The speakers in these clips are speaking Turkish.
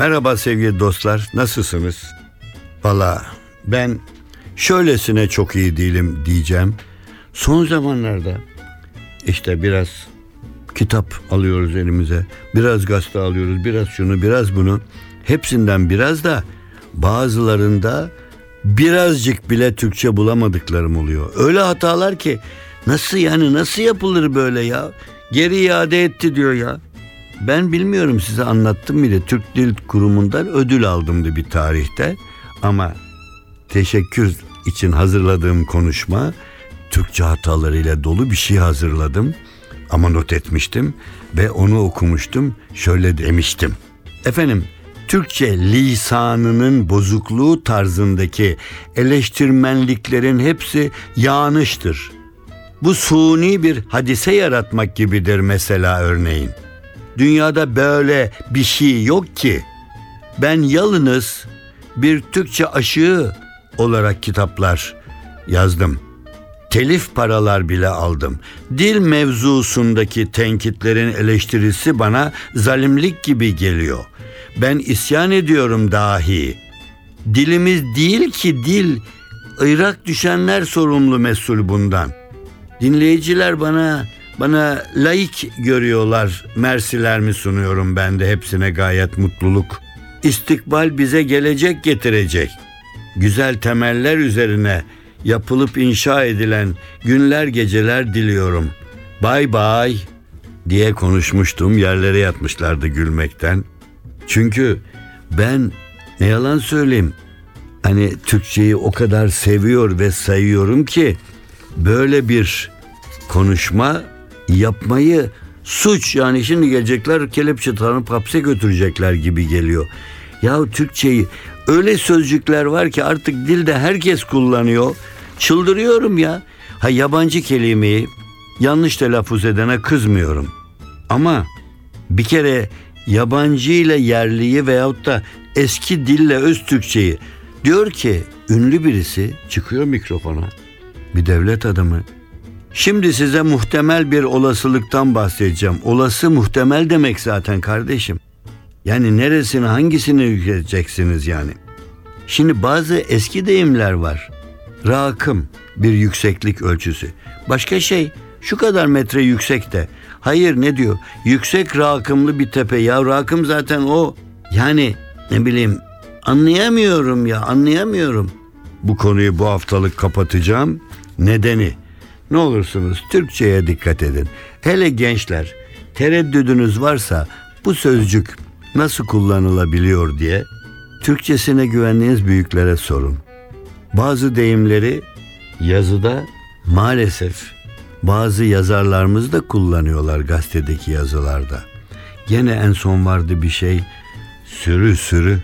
Merhaba sevgili dostlar, nasılsınız? Valla ben şöylesine çok iyi değilim diyeceğim. Son zamanlarda işte biraz kitap alıyoruz elimize, biraz gazete alıyoruz, biraz şunu, biraz bunu. Hepsinden biraz da bazılarında birazcık bile Türkçe bulamadıklarım oluyor. Öyle hatalar ki nasıl yani nasıl yapılır böyle ya? Geri iade etti diyor ya. Ben bilmiyorum size anlattım de Türk Dil Kurumu'ndan ödül aldımdı bir tarihte. Ama teşekkür için hazırladığım konuşma Türkçe hatalarıyla dolu bir şey hazırladım. Ama not etmiştim ve onu okumuştum. Şöyle demiştim. Efendim Türkçe lisanının bozukluğu tarzındaki eleştirmenliklerin hepsi yanlıştır. Bu suni bir hadise yaratmak gibidir mesela örneğin. Dünyada böyle bir şey yok ki. Ben yalınız bir Türkçe aşığı olarak kitaplar yazdım. Telif paralar bile aldım. Dil mevzusundaki tenkitlerin eleştirisi bana zalimlik gibi geliyor. Ben isyan ediyorum dahi. Dilimiz değil ki dil. Irak düşenler sorumlu mesul bundan. Dinleyiciler bana bana laik görüyorlar. Mersiler mi sunuyorum ben de hepsine gayet mutluluk. İstikbal bize gelecek getirecek. Güzel temeller üzerine yapılıp inşa edilen günler geceler diliyorum. Bay bay diye konuşmuştum. Yerlere yatmışlardı gülmekten. Çünkü ben ne yalan söyleyeyim. Hani Türkçeyi o kadar seviyor ve sayıyorum ki böyle bir konuşma yapmayı suç yani şimdi gelecekler kelepçe tanıp hapse götürecekler gibi geliyor. Ya Türkçeyi öyle sözcükler var ki artık dilde herkes kullanıyor. Çıldırıyorum ya. Ha yabancı kelimeyi yanlış telaffuz edene kızmıyorum. Ama bir kere yabancı ile yerliyi veyahut da eski dille öz Türkçeyi diyor ki ünlü birisi çıkıyor mikrofona. Bir devlet adamı Şimdi size muhtemel bir olasılıktan bahsedeceğim. Olası muhtemel demek zaten kardeşim. Yani neresini hangisini yükselteceksiniz yani? Şimdi bazı eski deyimler var. Rakım bir yükseklik ölçüsü. Başka şey şu kadar metre yüksekte. Hayır ne diyor? Yüksek rakımlı bir tepe. Ya rakım zaten o. Yani ne bileyim anlayamıyorum ya anlayamıyorum. Bu konuyu bu haftalık kapatacağım. Nedeni ne olursunuz Türkçe'ye dikkat edin. Hele gençler tereddüdünüz varsa bu sözcük nasıl kullanılabiliyor diye Türkçesine güvendiğiniz büyüklere sorun. Bazı deyimleri yazıda maalesef bazı yazarlarımız da kullanıyorlar gazetedeki yazılarda. Gene en son vardı bir şey sürü sürü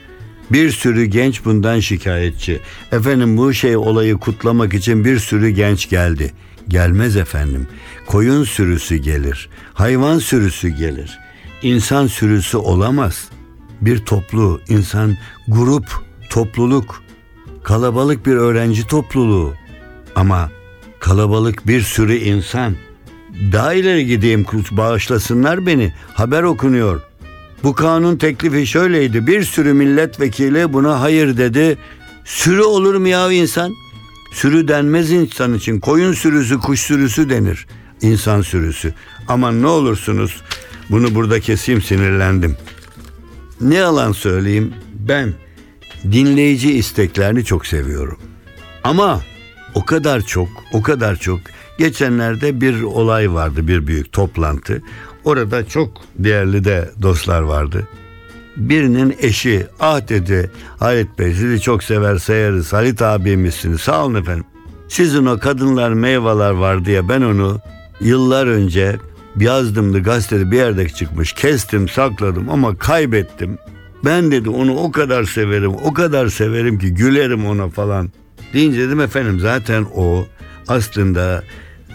bir sürü genç bundan şikayetçi. Efendim bu şey olayı kutlamak için bir sürü genç geldi. Gelmez efendim. Koyun sürüsü gelir. Hayvan sürüsü gelir. İnsan sürüsü olamaz. Bir toplu, insan, grup, topluluk, kalabalık bir öğrenci topluluğu. Ama kalabalık bir sürü insan. Daha ileri gideyim bağışlasınlar beni. Haber okunuyor. Bu kanun teklifi şöyleydi. Bir sürü milletvekili buna hayır dedi. Sürü olur mu ya insan? Sürü denmez insan için. Koyun sürüsü, kuş sürüsü denir. İnsan sürüsü. Ama ne olursunuz bunu burada keseyim sinirlendim. Ne yalan söyleyeyim ben dinleyici isteklerini çok seviyorum. Ama o kadar çok, o kadar çok. Geçenlerde bir olay vardı, bir büyük toplantı. Orada çok değerli de dostlar vardı. Birinin eşi ah dedi Halit Bey sizi çok sever sayarız Halit abimizsiniz sağ olun efendim. Sizin o kadınlar meyveler var diye ben onu yıllar önce yazdımdı gazetede bir yerde çıkmış kestim sakladım ama kaybettim. Ben dedi onu o kadar severim o kadar severim ki gülerim ona falan. Deyince dedim efendim zaten o aslında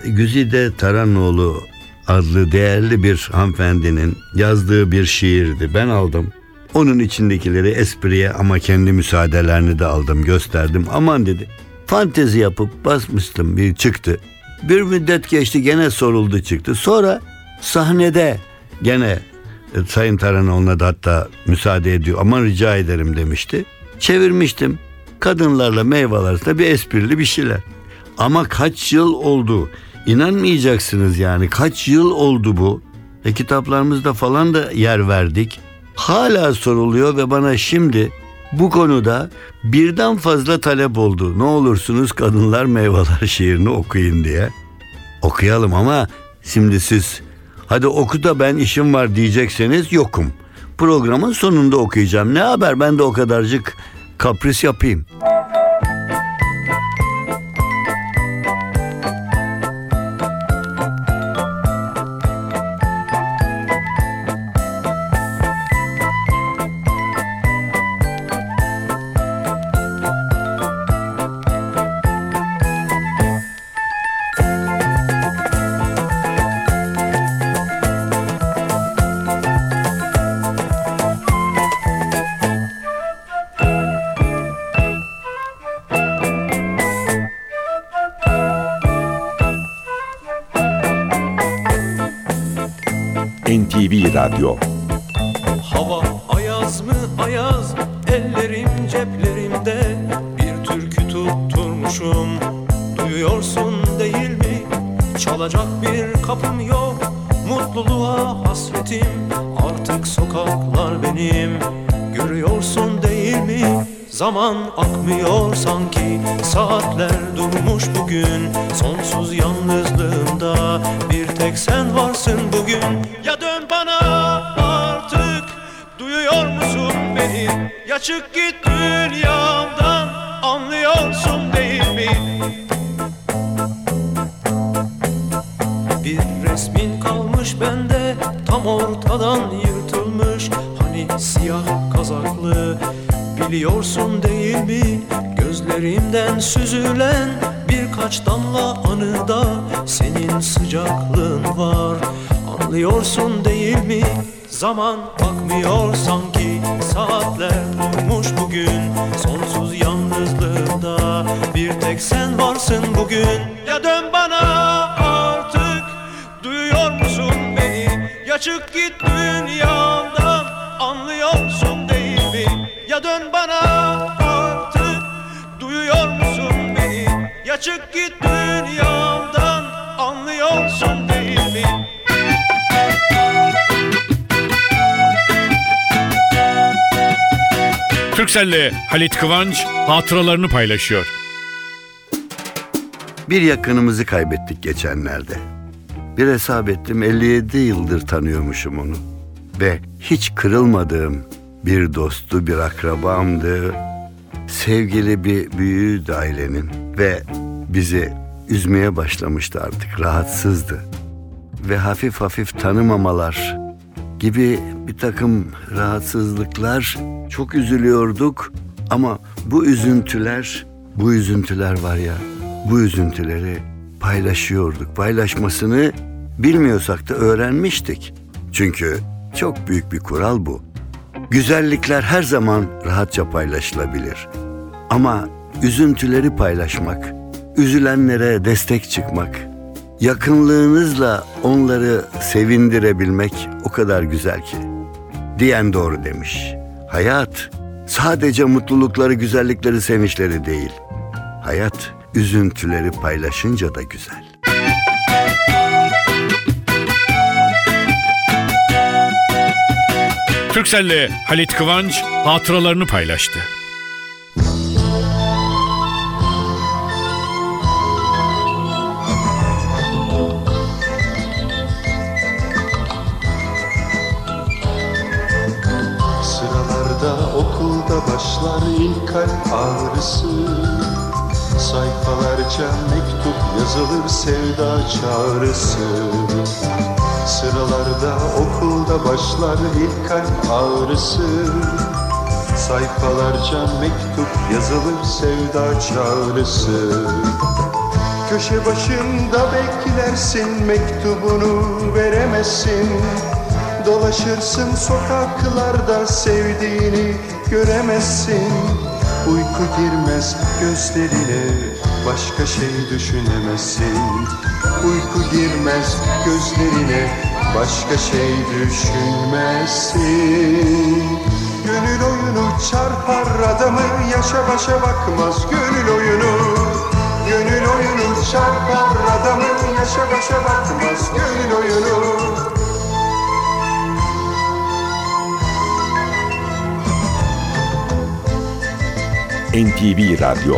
Güzide Taranoğlu adlı değerli bir hanımefendinin yazdığı bir şiirdi. Ben aldım. Onun içindekileri espriye ama kendi müsaadelerini de aldım gösterdim. Aman dedi. Fantezi yapıp basmıştım bir çıktı. Bir müddet geçti gene soruldu çıktı. Sonra sahnede gene e, Sayın Taranoğlu'na da hatta müsaade ediyor. Aman rica ederim demişti. Çevirmiştim. Kadınlarla meyveler arasında bir esprili bir şeyler. Ama kaç yıl oldu? İnanmayacaksınız yani kaç yıl oldu bu? E kitaplarımızda falan da yer verdik. Hala soruluyor ve bana şimdi bu konuda birden fazla talep oldu. Ne olursunuz kadınlar meyveler şiirini okuyun diye. Okuyalım ama şimdi siz hadi oku da ben işim var diyecekseniz yokum. Programın sonunda okuyacağım. Ne haber ben de o kadarcık kapris yapayım. Radyo. Hava ayaz mı ayaz ellerim ceplerimde. Bir türkü tutturmuşum duyuyorsun değil mi? Çalacak bir kapım yok mutluluğa hasretim. Artık sokaklar benim görüyorsun değil mi? Zaman akmıyor sanki Saatler durmuş bugün. Sonsuz yalnızlığımda Bir tek sen varsın bugün çık git dünyamdan Anlıyorsun değil mi? Bir resmin kalmış bende Tam ortadan yırtılmış. Hani siyah kazaklı Biliyorsun değil mi? Gözlerimden süzülen Birkaç damla anıda Senin sıcaklığın var. Anlıyorsun değil mi? Zaman akmıyor sanki Saatler durmuş bugün. Sonsuz yalnızlığımda Bir tek sen varsın bugün. Ya dön bana artık Duyuyor musun beni? Ya çık git dünyamdan Anlıyorsun değil mi? Ya dön bana artık Duyuyor musun beni? Ya çık git dünyamdan Anlıyorsun değil mi Türkcell'le Halit Kıvanç hatıralarını paylaşıyor. Bir yakınımızı kaybettik geçenlerde. Bir hesap ettim 57 yıldır tanıyormuşum onu. Ve hiç kırılmadığım bir dostu, bir akrabamdı. Sevgili bir büyüğüydü ailenin ve bizi üzmeye başlamıştı artık, rahatsızdı. Ve hafif hafif tanımamalar gibi bir takım rahatsızlıklar çok üzülüyorduk ama bu üzüntüler, bu üzüntüler var ya, bu üzüntüleri paylaşıyorduk. Paylaşmasını bilmiyorsak da öğrenmiştik. Çünkü çok büyük bir kural bu. Güzellikler her zaman rahatça paylaşılabilir. Ama üzüntüleri paylaşmak, üzülenlere destek çıkmak, yakınlığınızla onları sevindirebilmek o kadar güzel ki. Diyen doğru demiş. Hayat sadece mutlulukları, güzellikleri, sevinçleri değil. Hayat üzüntüleri paylaşınca da güzel. Türkcell'le Halit Kıvanç hatıralarını paylaştı. Kalp ağrısı. Sayfalarca mektup yazılır sevda çağrısı. Sıralarda okulda başlar ilk kalp ağrısı. Sayfalarca mektup yazılır sevda çağrısı. Köşe başında beklersin mektubunu veremezsin Dolaşırsın sokaklarda sevdiğini göremezsin. Uyku girmez gözlerine başka şey düşünemezsin. Uyku girmez gözlerine başka şey düşünmezsin. Gönül oyunu çarpar adamı yaşa başa bakmaz gönül oyunu. Gönül oyunu çarpar adamı yaşa başa bakmaz gönül oyunu NTV Radyo.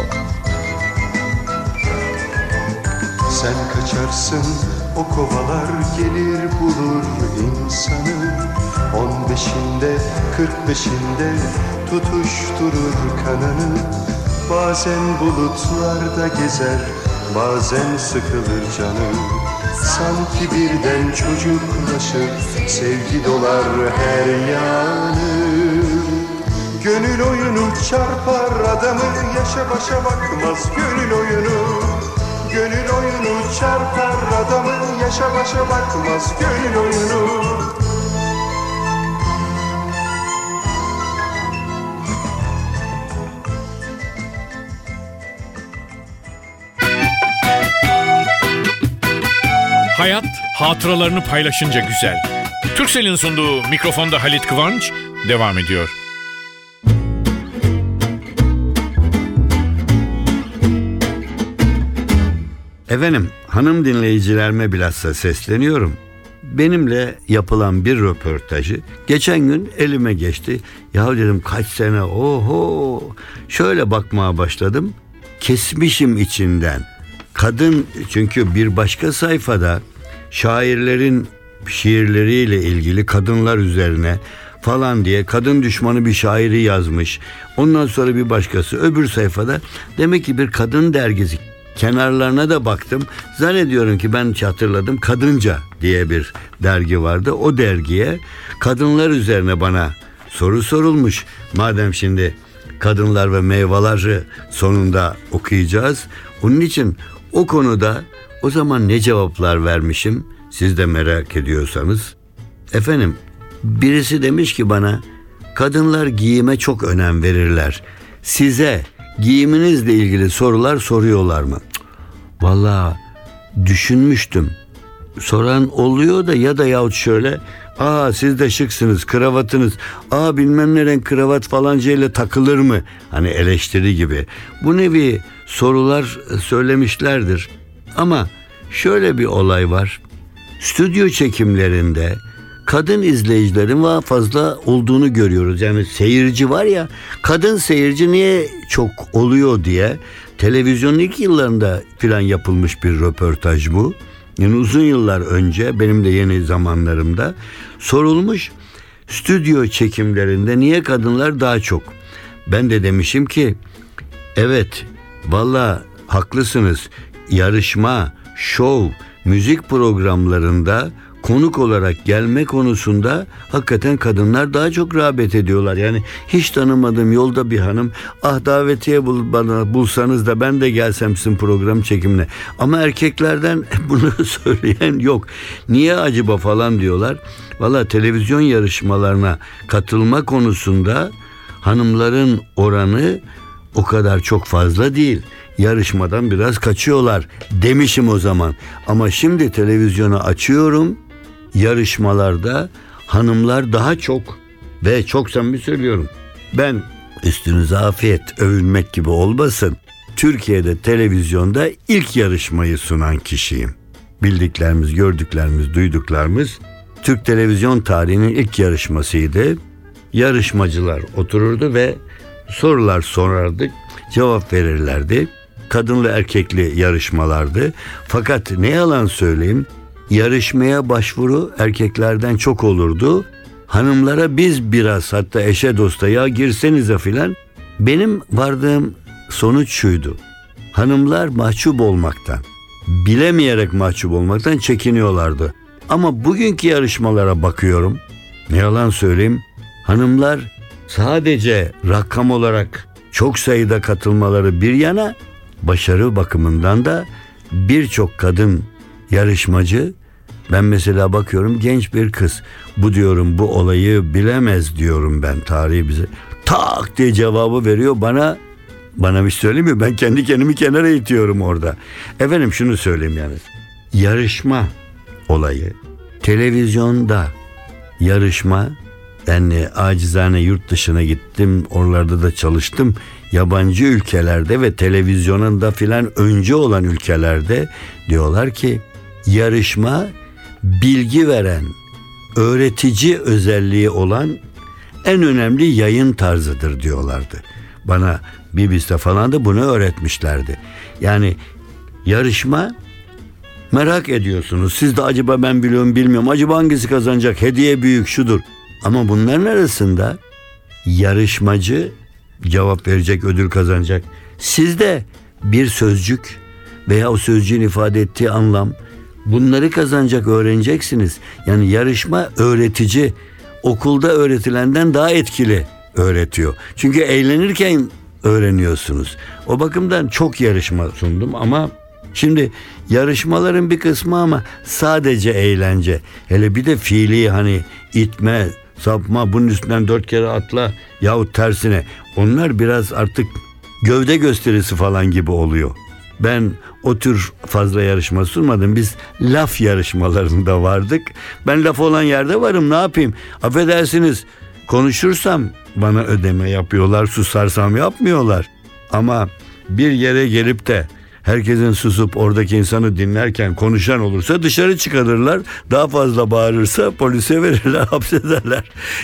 Sen kaçarsın o kovalar gelir bulur insanı. On beşinde kırk beşinde tutuşturur kanını Bazen bulutlarda gezer bazen sıkılır canı. Sanki birden çocuklaşır sevgi dolar her yanı Gönül oyunu çarpar adamı yaşa başa bakmaz gönül oyunu Gönül oyunu çarpar adamı yaşa başa bakmaz gönül oyunu Hayat hatıralarını paylaşınca güzel. Türksel'in sunduğu mikrofonda Halit Kıvanç devam ediyor. Efendim hanım dinleyicilerime bilhassa sesleniyorum. Benimle yapılan bir röportajı geçen gün elime geçti. Ya dedim kaç sene oho şöyle bakmaya başladım. Kesmişim içinden. Kadın çünkü bir başka sayfada şairlerin şiirleriyle ilgili kadınlar üzerine falan diye kadın düşmanı bir şairi yazmış. Ondan sonra bir başkası öbür sayfada demek ki bir kadın dergisi kenarlarına da baktım. Zannediyorum ki ben hatırladım Kadınca diye bir dergi vardı. O dergiye kadınlar üzerine bana soru sorulmuş. Madem şimdi kadınlar ve meyveleri sonunda okuyacağız. Onun için o konuda o zaman ne cevaplar vermişim siz de merak ediyorsanız. Efendim birisi demiş ki bana kadınlar giyime çok önem verirler. Size giyiminizle ilgili sorular soruyorlar mı? Cık, Vallahi düşünmüştüm. Soran oluyor da ya da yahut şöyle Aa siz de şıksınız kravatınız. Aa bilmem ne renk kravat falancayla takılır mı? Hani eleştiri gibi. Bu nevi sorular söylemişlerdir. Ama şöyle bir olay var. Stüdyo çekimlerinde kadın izleyicilerin daha fazla olduğunu görüyoruz. Yani seyirci var ya kadın seyirci niye çok oluyor diye televizyonun ilk yıllarında filan yapılmış bir röportaj bu. Yani uzun yıllar önce benim de yeni zamanlarımda sorulmuş stüdyo çekimlerinde niye kadınlar daha çok? Ben de demişim ki evet valla haklısınız yarışma, şov, müzik programlarında konuk olarak gelme konusunda hakikaten kadınlar daha çok rağbet ediyorlar. Yani hiç tanımadığım yolda bir hanım ah davetiye bul, bana bulsanız da ben de gelsem sizin program çekimine. Ama erkeklerden bunu söyleyen yok. Niye acaba falan diyorlar. Valla televizyon yarışmalarına katılma konusunda hanımların oranı o kadar çok fazla değil. Yarışmadan biraz kaçıyorlar demişim o zaman. Ama şimdi televizyonu açıyorum. Yarışmalarda hanımlar daha çok ve çok samimi söylüyorum. Ben üstünüze afiyet övünmek gibi olmasın. Türkiye'de televizyonda ilk yarışmayı sunan kişiyim. Bildiklerimiz, gördüklerimiz, duyduklarımız Türk televizyon tarihinin ilk yarışmasıydı. Yarışmacılar otururdu ve sorular sorardık, cevap verirlerdi. Kadınlı erkekli yarışmalardı. Fakat ne yalan söyleyeyim, yarışmaya başvuru erkeklerden çok olurdu. Hanımlara biz biraz hatta eşe dosta ya girsenize filan Benim vardığım sonuç şuydu. Hanımlar mahcup olmaktan, bilemeyerek mahcup olmaktan çekiniyorlardı. Ama bugünkü yarışmalara bakıyorum. Ne yalan söyleyeyim. Hanımlar sadece rakam olarak çok sayıda katılmaları bir yana başarı bakımından da birçok kadın yarışmacı ben mesela bakıyorum genç bir kız. Bu diyorum bu olayı bilemez diyorum ben tarihi bize. Tak diye cevabı veriyor bana bana bir şey söylemiyor. Ben kendi kendimi kenara itiyorum orada. Efendim şunu söyleyeyim yani. Yarışma olayı televizyonda yarışma yani acizane yurt dışına gittim oralarda da çalıştım yabancı ülkelerde ve televizyonun da filan önce olan ülkelerde diyorlar ki yarışma bilgi veren öğretici özelliği olan en önemli yayın tarzıdır diyorlardı. Bana BBC'de falan da bunu öğretmişlerdi. Yani yarışma merak ediyorsunuz. Siz de acaba ben biliyorum bilmiyorum. Acaba hangisi kazanacak? Hediye büyük şudur. Ama bunların arasında yarışmacı cevap verecek, ödül kazanacak. Siz de bir sözcük veya o sözcüğün ifade ettiği anlam bunları kazanacak öğreneceksiniz. Yani yarışma öğretici okulda öğretilenden daha etkili öğretiyor. Çünkü eğlenirken öğreniyorsunuz. O bakımdan çok yarışma sundum ama şimdi yarışmaların bir kısmı ama sadece eğlence. Hele bir de fiili hani itme, sapma, bunun üstünden dört kere atla yahut tersine. Onlar biraz artık gövde gösterisi falan gibi oluyor. Ben o tür fazla yarışma sunmadım. Biz laf yarışmalarında vardık. Ben laf olan yerde varım ne yapayım? Affedersiniz konuşursam bana ödeme yapıyorlar. Susarsam yapmıyorlar. Ama bir yere gelip de herkesin susup oradaki insanı dinlerken konuşan olursa dışarı çıkarırlar. Daha fazla bağırırsa polise verirler, hapsederler.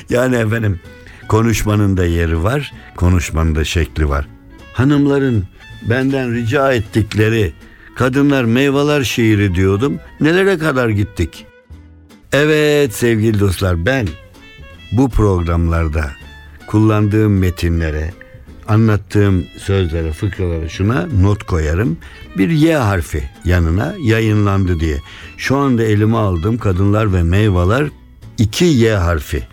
Yani efendim konuşmanın da yeri var, konuşmanın da şekli var. Hanımların benden rica ettikleri kadınlar meyveler şiiri diyordum. Nelere kadar gittik? Evet sevgili dostlar ben bu programlarda kullandığım metinlere, anlattığım sözlere, fıkralara şuna not koyarım. Bir Y harfi yanına yayınlandı diye. Şu anda elime aldığım kadınlar ve meyveler iki Y harfi.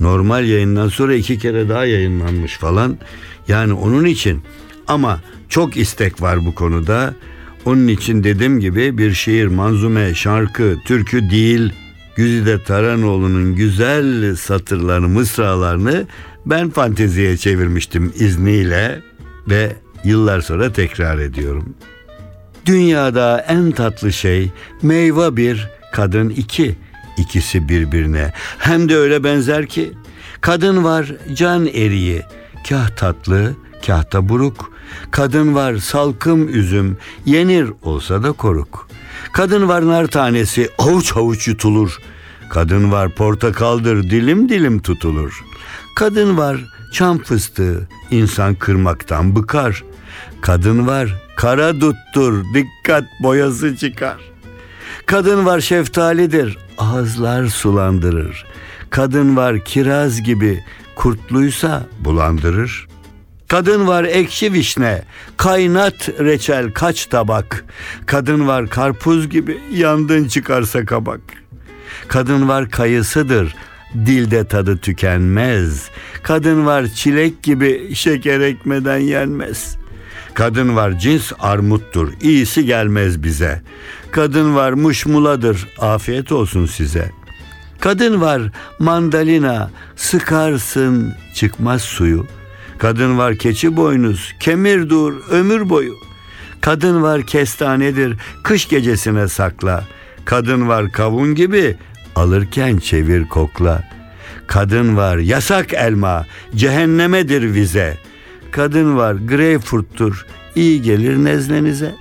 Normal yayından sonra iki kere daha yayınlanmış falan. Yani onun için ama çok istek var bu konuda. Onun için dediğim gibi bir şiir, manzume, şarkı, türkü değil, Güzide Taranoğlu'nun güzel satırlarını, mısralarını ben fanteziye çevirmiştim izniyle ve yıllar sonra tekrar ediyorum. Dünyada en tatlı şey meyve bir, kadın iki. İkisi birbirine. Hem de öyle benzer ki kadın var can eriği, kah tatlı, kah da buruk. Kadın var salkım üzüm, yenir olsa da koruk. Kadın var nar tanesi, avuç avuç yutulur. Kadın var portakaldır, dilim dilim tutulur. Kadın var çam fıstığı, insan kırmaktan bıkar. Kadın var kara duttur, dikkat boyası çıkar. Kadın var şeftalidir, ağızlar sulandırır. Kadın var kiraz gibi, kurtluysa bulandırır. Kadın var ekşi vişne, kaynat reçel kaç tabak. Kadın var karpuz gibi, yandın çıkarsa kabak. Kadın var kayısıdır, dilde tadı tükenmez. Kadın var çilek gibi, şeker ekmeden yenmez. Kadın var cins armuttur, iyisi gelmez bize. Kadın var muşmuladır, afiyet olsun size. Kadın var mandalina, sıkarsın çıkmaz suyu. Kadın var keçi boynuz, kemir dur ömür boyu. Kadın var kestanedir, kış gecesine sakla. Kadın var kavun gibi, alırken çevir kokla. Kadın var yasak elma, cehennemedir vize. Kadın var greyfurttur, iyi gelir neznenize.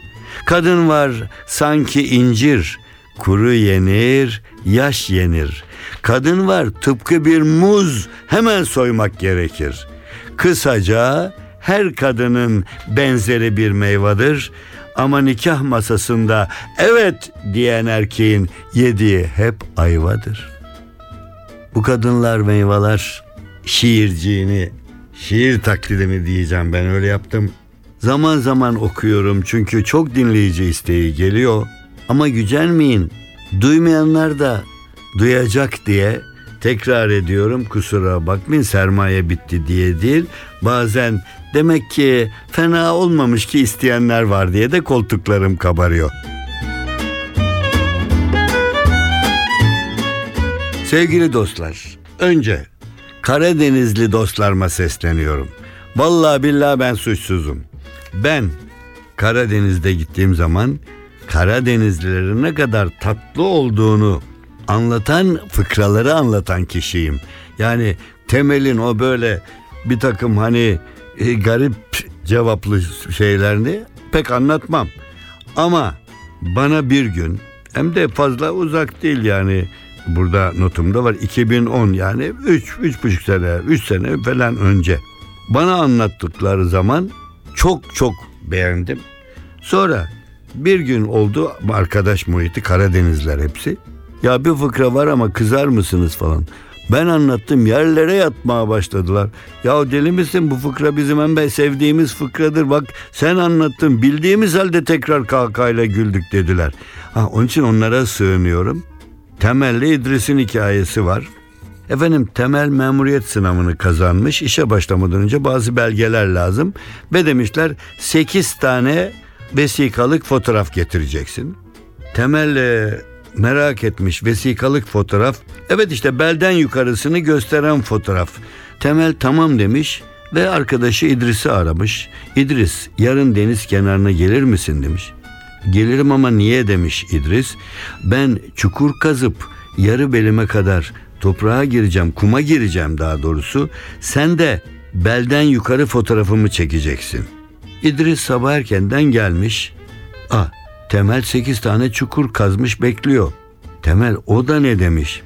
Kadın var sanki incir, kuru yenir, yaş yenir. Kadın var tıpkı bir muz, hemen soymak gerekir. Kısaca her kadının benzeri bir meyvadır ama nikah masasında evet diyen erkeğin yediği hep ayvadır. Bu kadınlar meyveler şiirciğini şiir taklidimi diyeceğim ben öyle yaptım. Zaman zaman okuyorum çünkü çok dinleyici isteği geliyor. Ama gücenmeyin. Duymayanlar da duyacak diye tekrar ediyorum kusura bakmayın sermaye bitti diye değil. Bazen demek ki fena olmamış ki isteyenler var diye de koltuklarım kabarıyor. Sevgili dostlar, önce Karadenizli dostlarıma sesleniyorum. Vallahi billahi ben suçsuzum. Ben Karadeniz'de gittiğim zaman Karadenizlilerin ne kadar tatlı olduğunu anlatan fıkraları anlatan kişiyim. Yani temelin o böyle bir takım hani e, garip cevaplı şeylerini pek anlatmam. Ama bana bir gün hem de fazla uzak değil yani burada notumda var 2010 yani 3 üç, buçuk sene 3 sene falan önce bana anlattıkları zaman çok çok beğendim. Sonra bir gün oldu arkadaş muhiti Karadenizler hepsi. Ya bir fıkra var ama kızar mısınız falan. Ben anlattım yerlere yatmaya başladılar. Ya deli misin bu fıkra bizim en sevdiğimiz fıkradır. Bak sen anlattın bildiğimiz halde tekrar kahkahayla güldük dediler. Ha, onun için onlara sığınıyorum. Temelli İdris'in hikayesi var. Efendim temel memuriyet sınavını kazanmış. İşe başlamadan önce bazı belgeler lazım. Ve demişler 8 tane vesikalık fotoğraf getireceksin. Temel e, merak etmiş vesikalık fotoğraf. Evet işte belden yukarısını gösteren fotoğraf. Temel tamam demiş ve arkadaşı İdris'i aramış. İdris yarın deniz kenarına gelir misin demiş. Gelirim ama niye demiş İdris. Ben çukur kazıp yarı belime kadar toprağa gireceğim, kuma gireceğim daha doğrusu. Sen de belden yukarı fotoğrafımı çekeceksin. İdris sabah erkenden gelmiş. Ah, Temel sekiz tane çukur kazmış bekliyor. Temel o da ne demiş?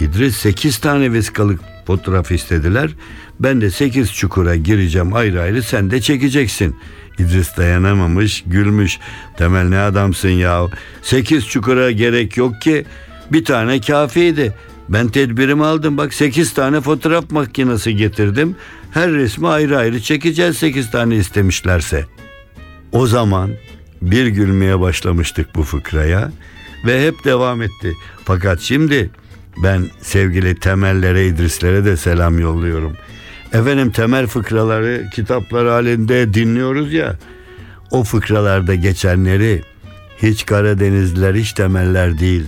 İdris sekiz tane vesikalık fotoğraf istediler. Ben de sekiz çukura gireceğim ayrı ayrı sen de çekeceksin. İdris dayanamamış gülmüş. Temel ne adamsın ya. Sekiz çukura gerek yok ki. Bir tane kafiydi. Ben tedbirimi aldım bak sekiz tane fotoğraf makinesi getirdim. Her resmi ayrı ayrı çekeceğiz sekiz tane istemişlerse. O zaman bir gülmeye başlamıştık bu fıkraya ve hep devam etti. Fakat şimdi ben sevgili temellere İdrislere de selam yolluyorum. Efendim temel fıkraları kitaplar halinde dinliyoruz ya. O fıkralarda geçenleri hiç Karadenizliler hiç temeller değil.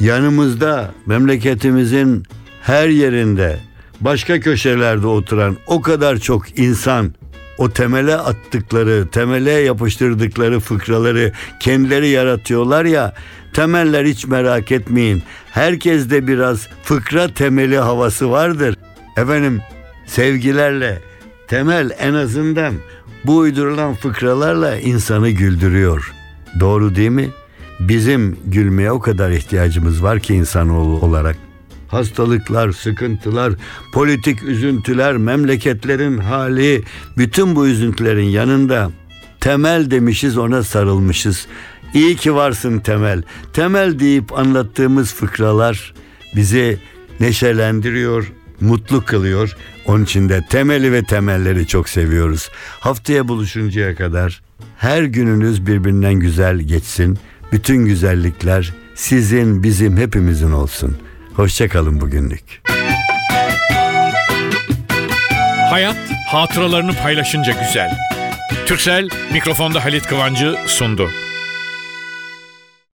Yanımızda memleketimizin her yerinde başka köşelerde oturan o kadar çok insan o temele attıkları, temele yapıştırdıkları fıkraları kendileri yaratıyorlar ya. Temeller hiç merak etmeyin. Herkeste biraz fıkra temeli havası vardır. Efendim sevgilerle temel en azından bu uydurulan fıkralarla insanı güldürüyor. Doğru değil mi? Bizim gülmeye o kadar ihtiyacımız var ki insanoğlu olarak. Hastalıklar, sıkıntılar, politik üzüntüler, memleketlerin hali, bütün bu üzüntülerin yanında temel demişiz ona sarılmışız. İyi ki varsın temel. Temel deyip anlattığımız fıkralar bizi neşelendiriyor, mutlu kılıyor. Onun için de temeli ve temelleri çok seviyoruz. Haftaya buluşuncaya kadar her gününüz birbirinden güzel geçsin. Bütün güzellikler sizin, bizim, hepimizin olsun. Hoşçakalın bugünlük. Hayat hatıralarını paylaşınca güzel. Türksel mikrofonda Halit Kıvancı sundu.